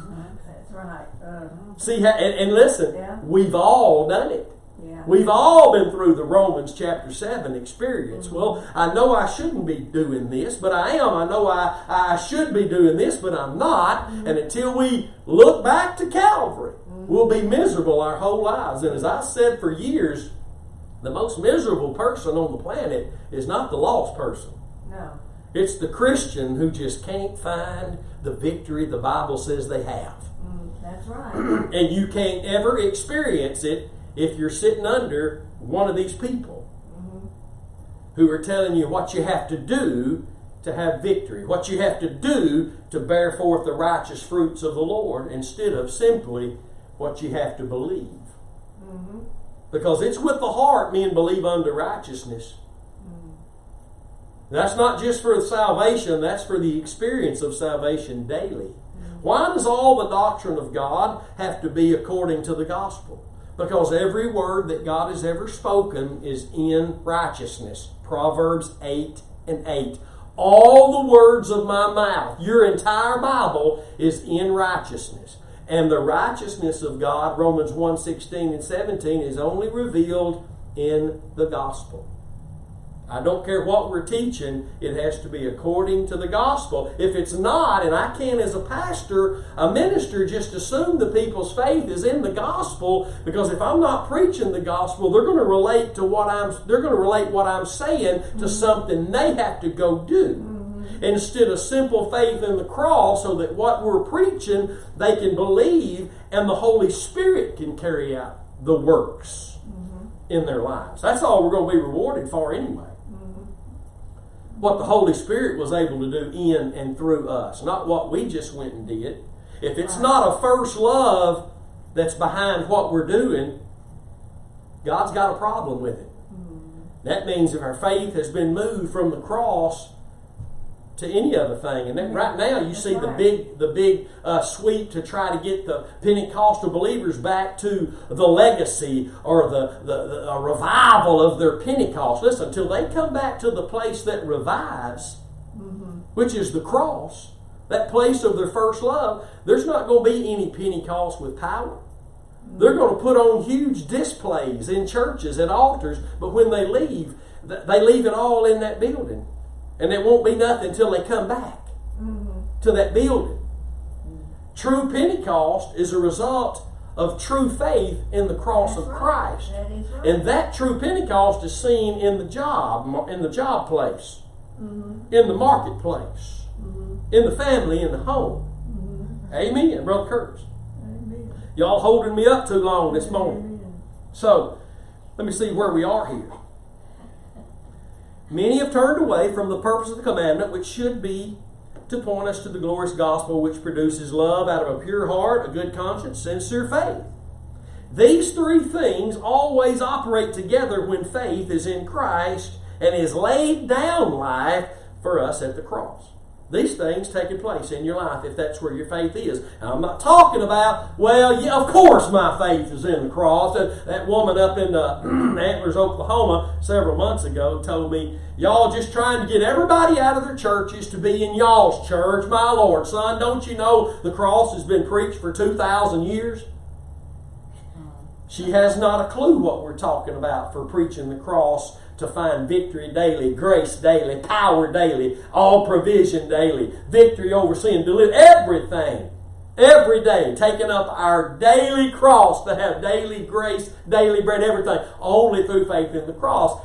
That's right. Uh-huh. See, and, and listen, Yeah. we've all done it. Yeah. We've all been through the Romans chapter 7 experience. Mm-hmm. Well, I know I shouldn't be doing this, but I am. I know I, I should be doing this, but I'm not. Mm-hmm. And until we look back to Calvary, mm-hmm. we'll be miserable our whole lives. And as I said for years, the most miserable person on the planet is not the lost person. No. It's the Christian who just can't find the victory the Bible says they have. Mm, that's right. And you can't ever experience it if you're sitting under one of these people who are telling you what you have to do to have victory, what you have to do to bear forth the righteous fruits of the Lord, instead of simply what you have to believe. Mm-hmm. Because it's with the heart men believe unto righteousness. That's not just for salvation, that's for the experience of salvation daily. Mm-hmm. Why does all the doctrine of God have to be according to the gospel? Because every word that God has ever spoken is in righteousness. Proverbs 8 and 8. All the words of my mouth, your entire Bible, is in righteousness. And the righteousness of God, Romans 1 16 and 17, is only revealed in the gospel. I don't care what we're teaching, it has to be according to the gospel. If it's not, and I can't, as a pastor, a minister, just assume the people's faith is in the gospel, because if I'm not preaching the gospel, they're going to relate to what I'm they're going to relate what I'm saying to mm-hmm. something they have to go do. Mm-hmm. Instead of simple faith in the cross, so that what we're preaching they can believe and the Holy Spirit can carry out the works mm-hmm. in their lives. That's all we're going to be rewarded for anyway what the Holy Spirit was able to do in and through us, not what we just went and did. If it's not a first love that's behind what we're doing, God's got a problem with it. Hmm. That means if our faith has been moved from the cross to any other thing, and then right now you That's see the big the big uh, sweep to try to get the Pentecostal believers back to the legacy or the, the, the a revival of their Pentecost. Listen, until they come back to the place that revives, which is the cross, that place of their first love, there's not going to be any Pentecost with power. They're going to put on huge displays in churches and altars, but when they leave, they leave it all in that building. And there won't be nothing until they come back mm-hmm. to that building. True Pentecost is a result of true faith in the cross That's of right. Christ. That right. And that true Pentecost is seen in the job, in the job place, mm-hmm. in the marketplace, mm-hmm. in the family, in the home. Amen, Brother Curtis. Amen. Y'all holding me up too long this morning. Amen. So, let me see where we are here. Many have turned away from the purpose of the commandment, which should be to point us to the glorious gospel which produces love out of a pure heart, a good conscience, sincere faith. These three things always operate together when faith is in Christ and is laid down life for us at the cross. These things taking place in your life if that's where your faith is. Now, I'm not talking about, well, yeah, of course my faith is in the cross. That, that woman up in uh, Antlers, Oklahoma, several months ago told me, y'all just trying to get everybody out of their churches to be in y'all's church. My Lord, son, don't you know the cross has been preached for 2,000 years? She has not a clue what we're talking about for preaching the cross to find victory daily, grace daily, power daily, all provision daily, victory over sin, deliver everything. Every day, taking up our daily cross to have daily grace, daily bread, everything, only through faith in the cross.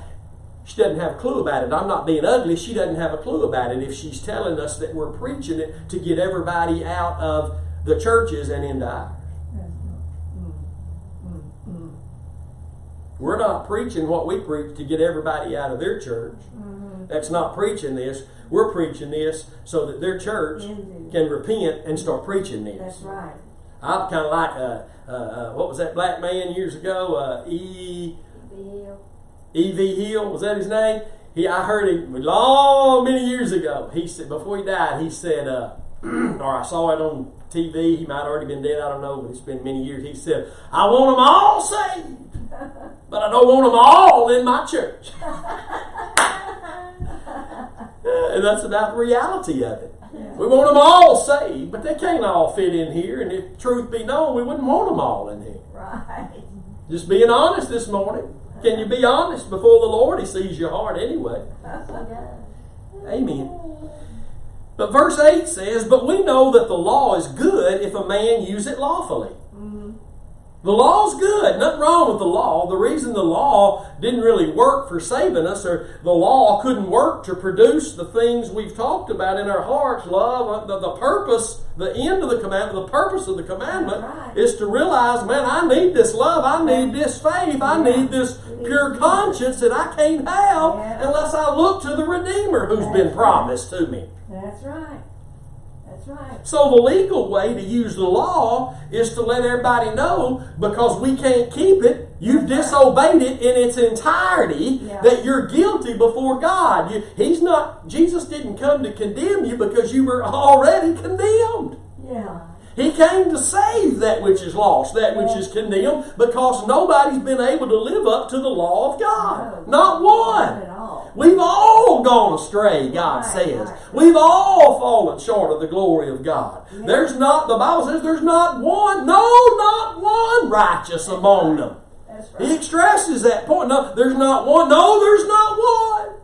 She doesn't have a clue about it. I'm not being ugly. She doesn't have a clue about it if she's telling us that we're preaching it to get everybody out of the churches and into ours. That's not- mm, mm, mm. We're not preaching what we preach to get everybody out of their church. That's not preaching this. We're preaching this so that their church Indeed. can repent and start preaching this. That's right. I'm kind of like, uh, uh, uh, what was that black man years ago? Uh, E. E.V. Hill, was that his name? He, I heard him long, many years ago. He said, before he died, he said, uh, or I saw it on TV, he might have already been dead, I don't know, but it's been many years. He said, I want them all saved, but I don't want them all in my church. and that's about the reality of it. We want them all saved, but they can't all fit in here. And if truth be known, we wouldn't want them all in here. Right. Just being honest this morning. Can you be honest before the Lord? He sees your heart anyway. Amen. But verse 8 says, But we know that the law is good if a man use it lawfully. The law's good. Nothing wrong with the law. The reason the law didn't really work for saving us, or the law couldn't work to produce the things we've talked about in our hearts love, uh, the, the purpose, the end of the commandment, the purpose of the commandment Right. is to realize, man, I need this love. I need this faith. I need this pure conscience that I can't have unless I look to the Redeemer who's been promised to me. That's right. That's right. So the legal way to use the law is to let everybody know because we can't keep it. You've disobeyed it in its entirety Yeah. that you're guilty before God. You, he's not Jesus didn't come to condemn you because you were already condemned. Yeah. He came to save that which is lost, that which is condemned, because nobody's been able to live up to the law of God. Not one. Not at all. We've all gone astray, God says. We've all fallen short of the glory of God. There's not, the Bible says there's not one, no, not one righteous among them. He stresses that point. No, there's not one. No, there's not one.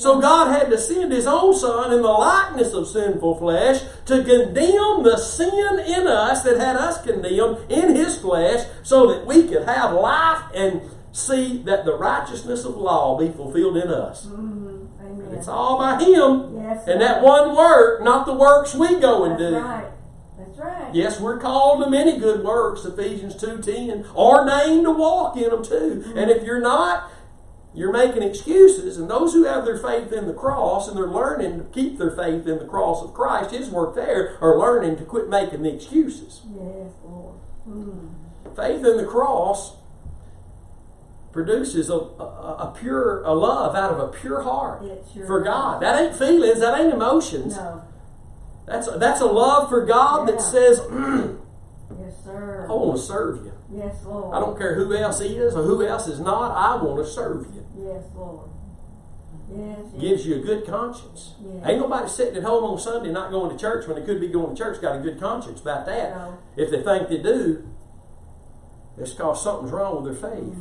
So God had to send His own Son in the likeness of sinful flesh to condemn the sin in us that had us condemned in His flesh so that we could have life and see that the righteousness of law be fulfilled in us. Mhm. Amen. It's all by Him Yes. and that one work, not the works we go and That's do. right. That's right. Yes, we're called to many good works, Ephesians 2.10, ordained to walk in them too. And if you're not, you're making excuses. And those who have their faith in the cross and they're learning to keep their faith in the cross of Christ, His work there, are learning to quit making the excuses. Yes, Lord. Mm. Faith in the cross produces a, a, a pure a love out of a pure heart sure for. God. That ain't feelings, that ain't emotions. No. That's a, that's a love for God that says, "Mm, Yes, sir. I want to serve you. Yes, Lord. I don't care who else is or who else is not. I want to serve you. Yes, Lord. Yes. yes. Gives you a good conscience. Yeah. Ain't nobody sitting at home on Sunday not going to church when they could be going to church got a good conscience about that. No. If they think they do, it's because something's wrong with their faith.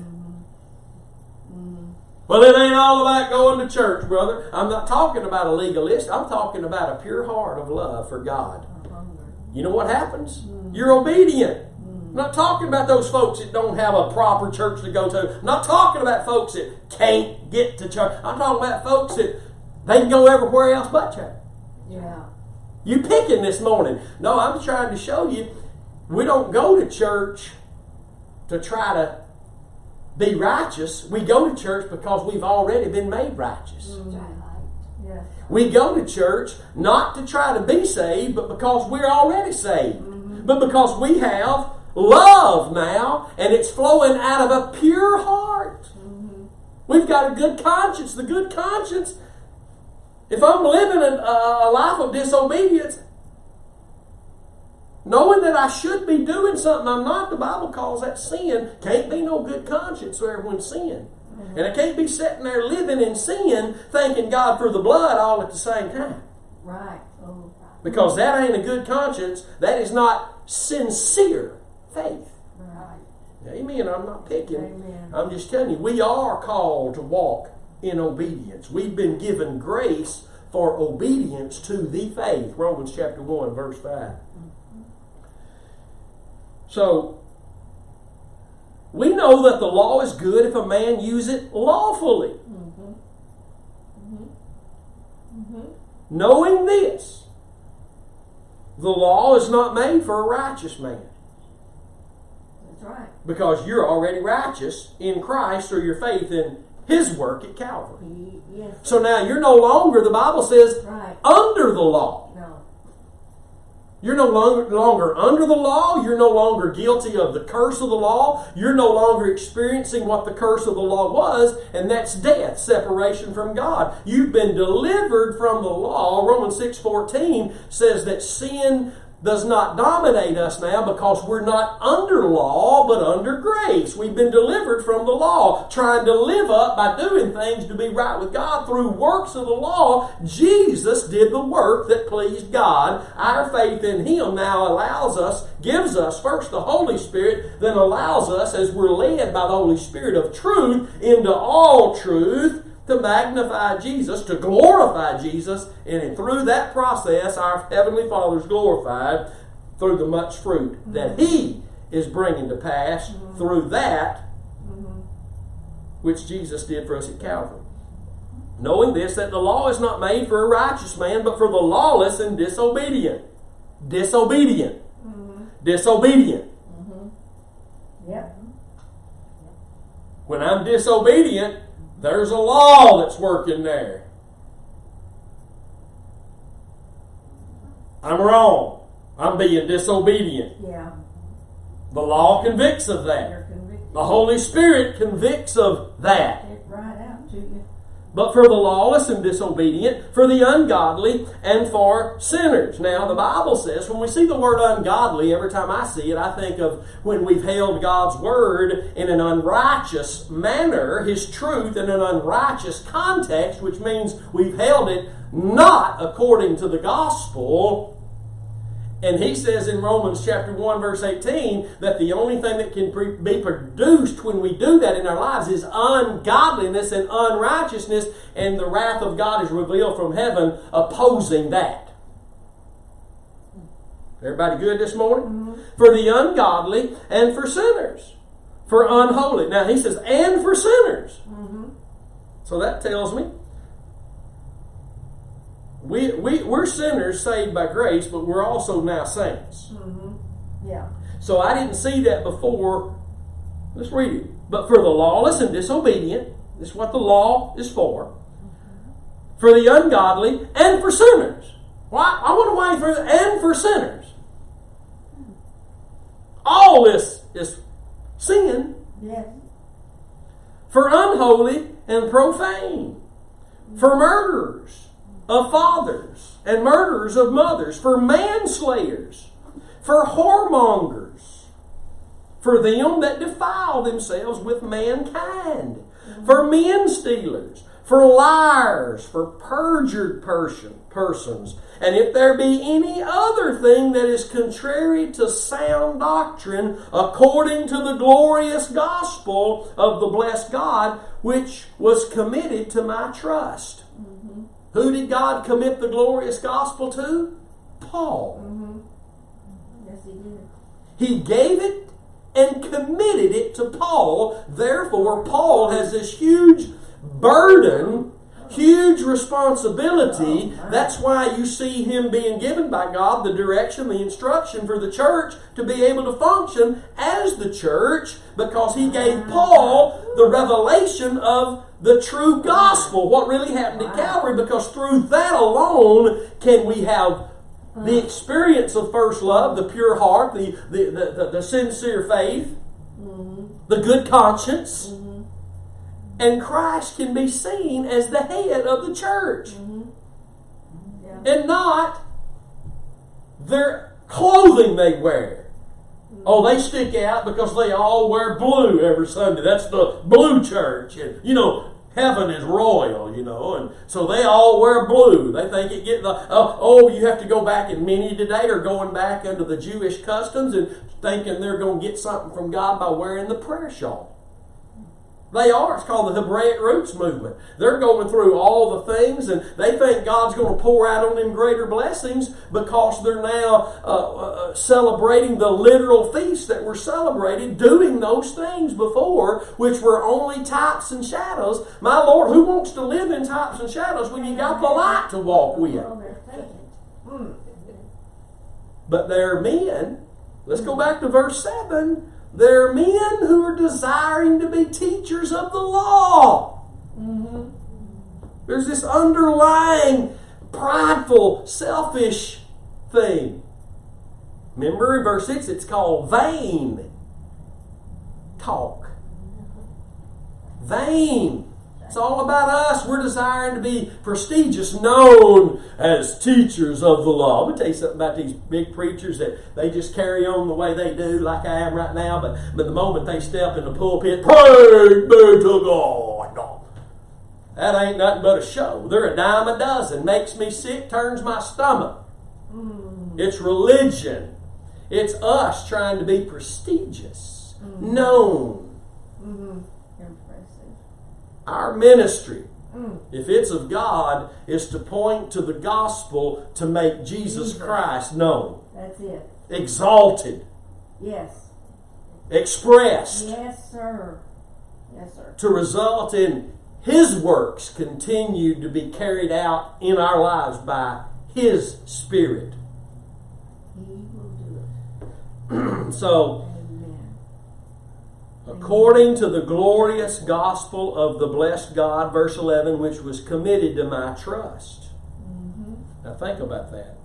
Mm. Well, it ain't all about going to church, brother. I'm not talking about a legalist. I'm talking about a pure heart of love for God. You know what happens? You're obedient. I'm not talking about those folks that don't have a proper church to go to. I'm not talking about folks that can't get to church. I'm talking about folks that they can go everywhere else but church. Yeah. You picking this morning. No, I'm trying to show you we don't go to church to try to be righteous. We go to church because we've already been made righteous. Mm-hmm. Yes. We go to church not to try to be saved, but because we're already saved. Mm-hmm. But because we have love now, and it's flowing out of a pure heart. We've got a good conscience. The good conscience, if I'm living a, a life of disobedience, knowing that I should be doing something I'm not, the Bible calls that sin. Can't be no good conscience there when sin. And I can't be sitting there living in sin, thanking God for the blood all at the same time. Right. Oh, Because that ain't a good conscience. That is not sincere faith. right. Amen. I'm not picking. Amen. I'm just telling you, we are called to walk in obedience. We've been given grace for obedience to the faith. Romans chapter 1, verse 5. So, we know that the law is good if a man use it lawfully. Mm-hmm. Mm-hmm. Knowing this, the law is not made for a righteous man. Right. Because you're already righteous in Christ through your faith in His work at Calvary. Yes. So now you're no longer, the Bible says, Right. under the law. No. You're no longer, longer under the law. You're no longer guilty of the curse of the law. You're no longer experiencing what the curse of the law was, and that's death, separation from God. You've been delivered from the law. Romans 6.14 says that sin does not dominate us now because we're not under law but under grace. We've been delivered from the law, trying to live up by doing things to be right with God through works of the law. Jesus did the work that pleased God. Our faith in Him now allows us, gives us first the Holy Spirit, then allows us, as we're led by the Holy Spirit of truth, into all truth to magnify Jesus, to glorify Jesus, and through that process, our Heavenly Father is glorified through the much fruit mm-hmm. that He is bringing to pass mm-hmm. through that mm-hmm. which Jesus did for us at Calvary. Knowing this, that the law is not made for a righteous man, but for the lawless and disobedient. Disobedient. Disobedient. Yep. When I'm disobedient, there's a law that's working there. I'm wrong. I'm being disobedient. Yeah. The law convicts of that. The Holy Spirit convicts of that. Right out to you. But for the lawless and disobedient, for the ungodly, and for sinners. Now, the Bible says, when we see the word ungodly, every time I see it, I think of when we've held God's word in an unrighteous manner, His truth in an unrighteous context, which means we've held it not according to the gospel, and he says in Romans chapter 1, verse 18, that the only thing that can pre- be produced when we do that in our lives is ungodliness and unrighteousness, and the wrath of God is revealed from heaven opposing that. Everybody good this morning? Mm-hmm. For the ungodly and for sinners. For unholy. Now he says, and for sinners. Mm-hmm. So that tells me we, we, we're sinners saved by grace, but we're also now saints. Mm-hmm. Yeah. So I didn't see that before. Let's read it. But for the lawless and disobedient, this is what the law is for. Mm-hmm. For the ungodly and for sinners. Why? I wonder why for and for sinners. All this is sin. Yes. For unholy and profane. For murderers of fathers and murderers of mothers. For manslayers. For whoremongers for them that defile themselves with mankind, for men stealers, for liars, for perjured person, persons, and if there be any other thing that is contrary to sound doctrine, according to the glorious gospel of the blessed God, which was committed to my trust. Who did God commit the glorious gospel to? Paul. Yes, he did. He gave it and committed it to Paul. Therefore, Paul has this huge burden, huge responsibility. That's why you see him being given by God the direction, the instruction for the church to be able to function as the church because he gave Paul the revelation of the true gospel, what really happened at Calvary, because through that alone can we have the experience of first love, the pure heart, the, the, the, the, the sincere faith, the good conscience, and Christ can be seen as the head of the church mm-hmm. Yeah. and not their clothing they wear. Mm-hmm. Oh, they stick out because they all wear blue every Sunday. That's the blue church. And, you know, heaven is royal, you know, and so they all wear blue. They think it get the, oh, oh, you have to go back and many today are going back under the Jewish customs and thinking they're going to get something from God by wearing the prayer shawl. They are. It's called the Hebraic Roots Movement. They're going through all the things, and they think God's going to pour out on them greater blessings because they're now uh, uh, celebrating the literal feasts that were celebrated, doing those things before, which were only types and shadows. My Lord, who wants to live in types and shadows when you got the light to walk with? Well. But they're men. Let's go back to verse 7. They're men who are desiring to be teachers of the law. Mm-hmm. There's this underlying prideful, selfish thing. Remember in verse 6, it's called vain talk. Mm-hmm. Vain. It's all about us. We're desiring to be prestigious, known as teachers of the law. Let me tell you something about these big preachers that they just carry on the way they do, like I am right now, but, but the moment they step in the pulpit, praise be to God. That ain't nothing but a show. They're a dime a dozen. Makes me sick, turns my stomach. Mm. It's religion. It's us trying to be prestigious, mm. known. Impressive. Our ministry, mm. if it's of God, is to point to the gospel to make Jesus Jesus. Christ known, That's it. exalted, Yes. expressed, Yes, sir. Yes, sir. to result in His works continued to be carried out in our lives by His Spirit. He will do it. So. According to the glorious gospel of the blessed God, verse 11, which was committed to my trust. Mm-hmm. Now, think about that.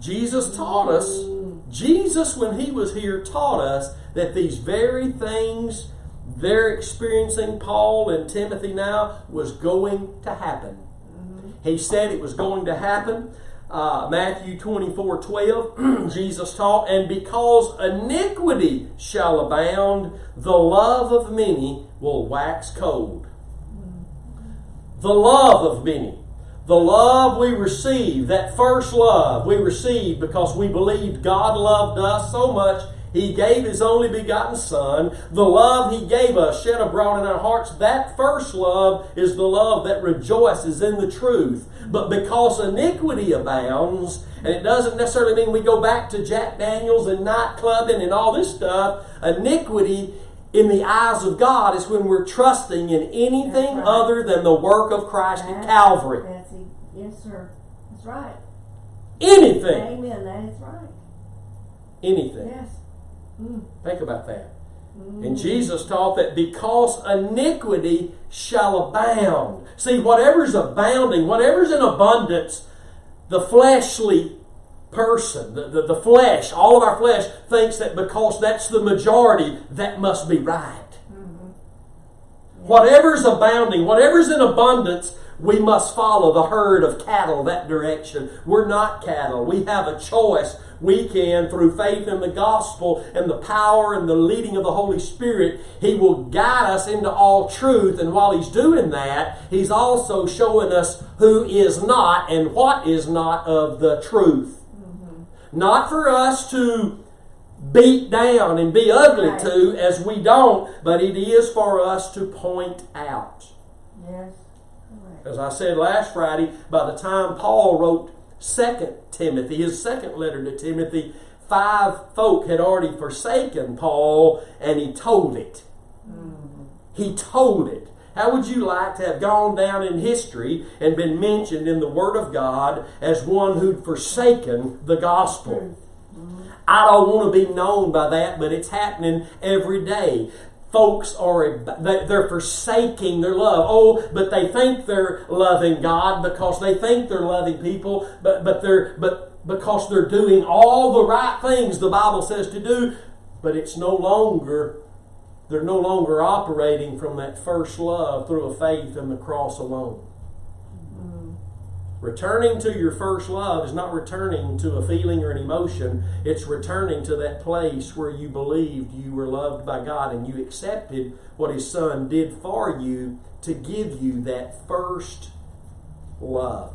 Jesus taught us, Jesus, when he was here, taught us that these very things they're experiencing, Paul and Timothy now, was going to happen. Mm-hmm. He said it was going to happen. Uh, Matthew 24 12, Jesus taught, and because iniquity shall abound, the love of many will wax cold. The love of many. The love we receive, that first love we received because we believed God loved us so much he gave His only begotten Son. The love He gave us, shed abroad in our hearts, that first love is the love that rejoices in the truth. But because iniquity abounds, and it doesn't necessarily mean we go back to Jack Daniels and nightclubbing and all this stuff, iniquity in the eyes of God is when we're trusting in anything right. other than the work of Christ at Calvary. That's it. Yes, sir. That's right. Anything. Amen. That is right. Anything. Yes. Mm. Think about that. Mm. And Jesus taught that because iniquity shall abound. See, whatever's abounding, whatever's in abundance, the fleshly person, the, the, the flesh, all of our flesh thinks that because that's the majority, that must be right. Whatever's abounding, whatever's in abundance, we must follow the herd of cattle that direction. We're not cattle. We have a choice. We can, through faith in the gospel and the power and the leading of the Holy Spirit, He will guide us into all truth. And while He's doing that, He's also showing us who is not and what is not of the truth. Mm-hmm. Not for us to beat down and be ugly Right. to as we don't, but it is for us to point out. Yes. As I said last Friday, by the time Paul wrote Second Timothy, his second letter to Timothy, five folk had already forsaken Paul, and he told it. He told it. How would you like to have gone down in history and been mentioned in the Word of God as one who'd forsaken the gospel? Hmm. I don't want to be known by that, but it's happening every day. Folks are they- they're forsaking their love. Oh, but they think they're loving God because they think they're loving people, but but they're but because they're doing all the right things the Bible says to do, but it's no longer they're no longer operating from that first love through a faith in the cross alone. Returning to your first love is not returning to a feeling or an emotion. It's returning to that place where you believed you were loved by God and you accepted what His Son did for you to give you that first love.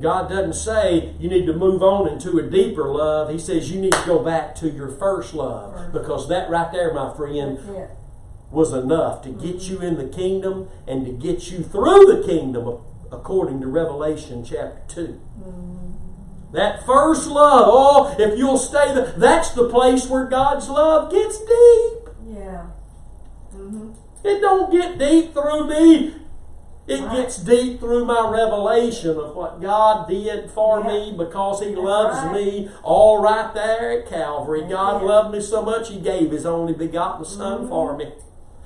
God doesn't say you need to move on into a deeper love. He says you need to go back to your first love because that right there, my friend, was enough to get you in the kingdom and to get you through the kingdom according to Revelation chapter 2. That first love, oh, if you'll stay there, that's the place where God's love gets deep. Yeah. Mm-hmm. It don't get deep through me. It Right. gets deep through my revelation of what God did for Yeah. me because He That's loves right. me all right there at Calvary. That's God loved me so much He gave His only begotten Son Mhm. for me.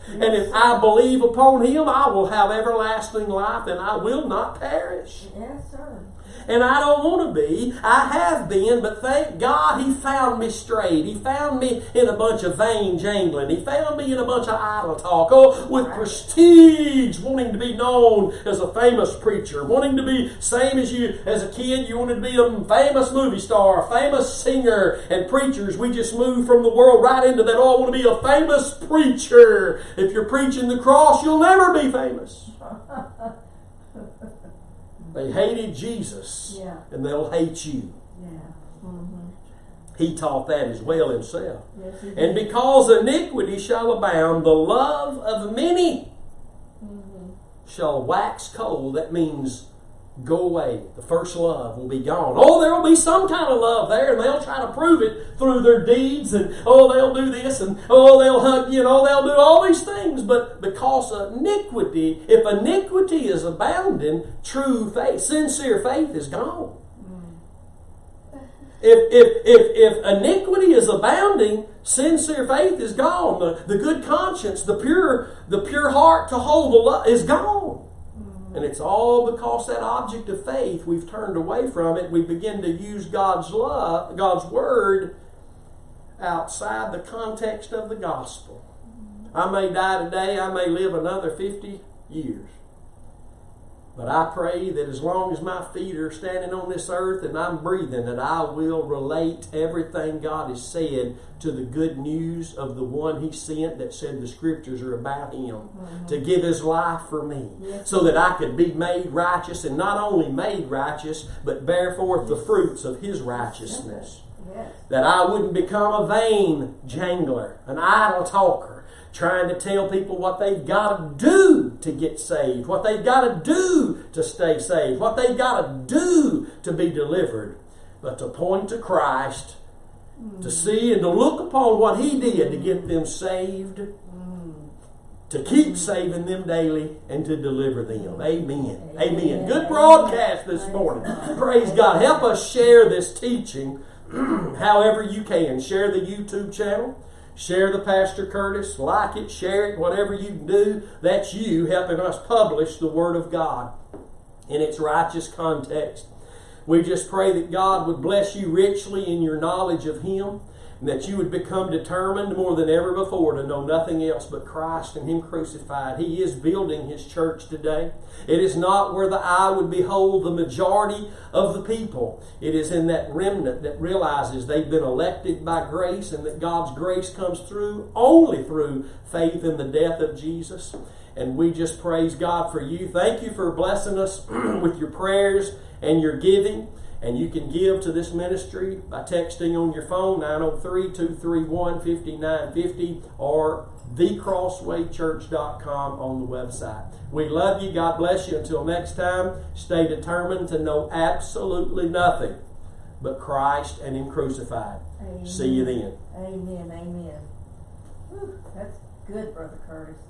And if I believe upon Him, I will have everlasting life and I will not perish. Yes, sir. And I don't want to be. I have been, but thank God He found me straight. He found me in a bunch of vain jangling. He found me in a bunch of idle talk. Oh, with prestige, wanting to be known as a famous preacher, wanting to be same as you as a kid. You wanted to be a famous movie star, a famous singer, and preachers. We just moved from the world right into that. Oh, I want to be a famous preacher. If you're preaching the cross, you'll never be famous. They hated Jesus, Yeah. and they'll hate you. Yeah. Mm-hmm. He taught that as well himself. Yes, And because iniquity shall abound, the love of many Mhm. shall wax cold. That means go away. The first love will be gone. Oh, there will be some kind of love there, and they'll try to prove it through their deeds, and oh, they'll do this, and oh, they'll hug you, and oh, they'll do all these things. But because of iniquity, if iniquity is abounding, true faith, sincere faith is gone. Mm. If, if, if, if iniquity is abounding, sincere faith is gone. The, the good conscience, the pure, the pure heart to hold the love is gone. And it's all because that object of faith, we've turned away from it. We begin to use God's love, God's word outside the context of the gospel. I may die today, I may live another 50 years. But I pray that as long as my feet are standing on this earth and I'm breathing, that I will relate everything God has said to the good news of the one He sent that said the scriptures are about Him mm-hmm. to give His life for me, Yes. so that I could be made righteous and not only made righteous, but bear forth the fruits of His righteousness Yes. that I wouldn't become a vain jangler, an idle talker, trying to tell people what they've got to do to get saved, what they've got to do to stay saved, what they've got to do to be delivered, but to point to Christ, to see and to look upon what He did to get them saved, to keep saving them daily, and to deliver them. Amen. Amen. Good broadcast this morning. Praise God. Help us share this teaching however you can. Share the YouTube channel. Share the Pastor Curtis. Like it, share it, whatever you do. That's you helping us publish the Word of God in its righteous context. We just pray that God would bless you richly in your knowledge of Him and that you would become determined more than ever before to know nothing else but Christ and Him crucified. He is building His church today. It is not where the eye would behold the majority of the people. It is in that remnant that realizes they've been elected by grace and that God's grace comes through only through faith in the death of Jesus. And we just praise God for you. Thank you for blessing us with your prayers and your giving. And you can give to this ministry by texting on your phone 903 231 5950 or thecrosswaychurch.com on the website. We love you. God bless you. Until next time, stay determined to know absolutely nothing but Christ and Him crucified. Amen. See you then. Amen. Amen. Whew, that's good, Brother Curtis.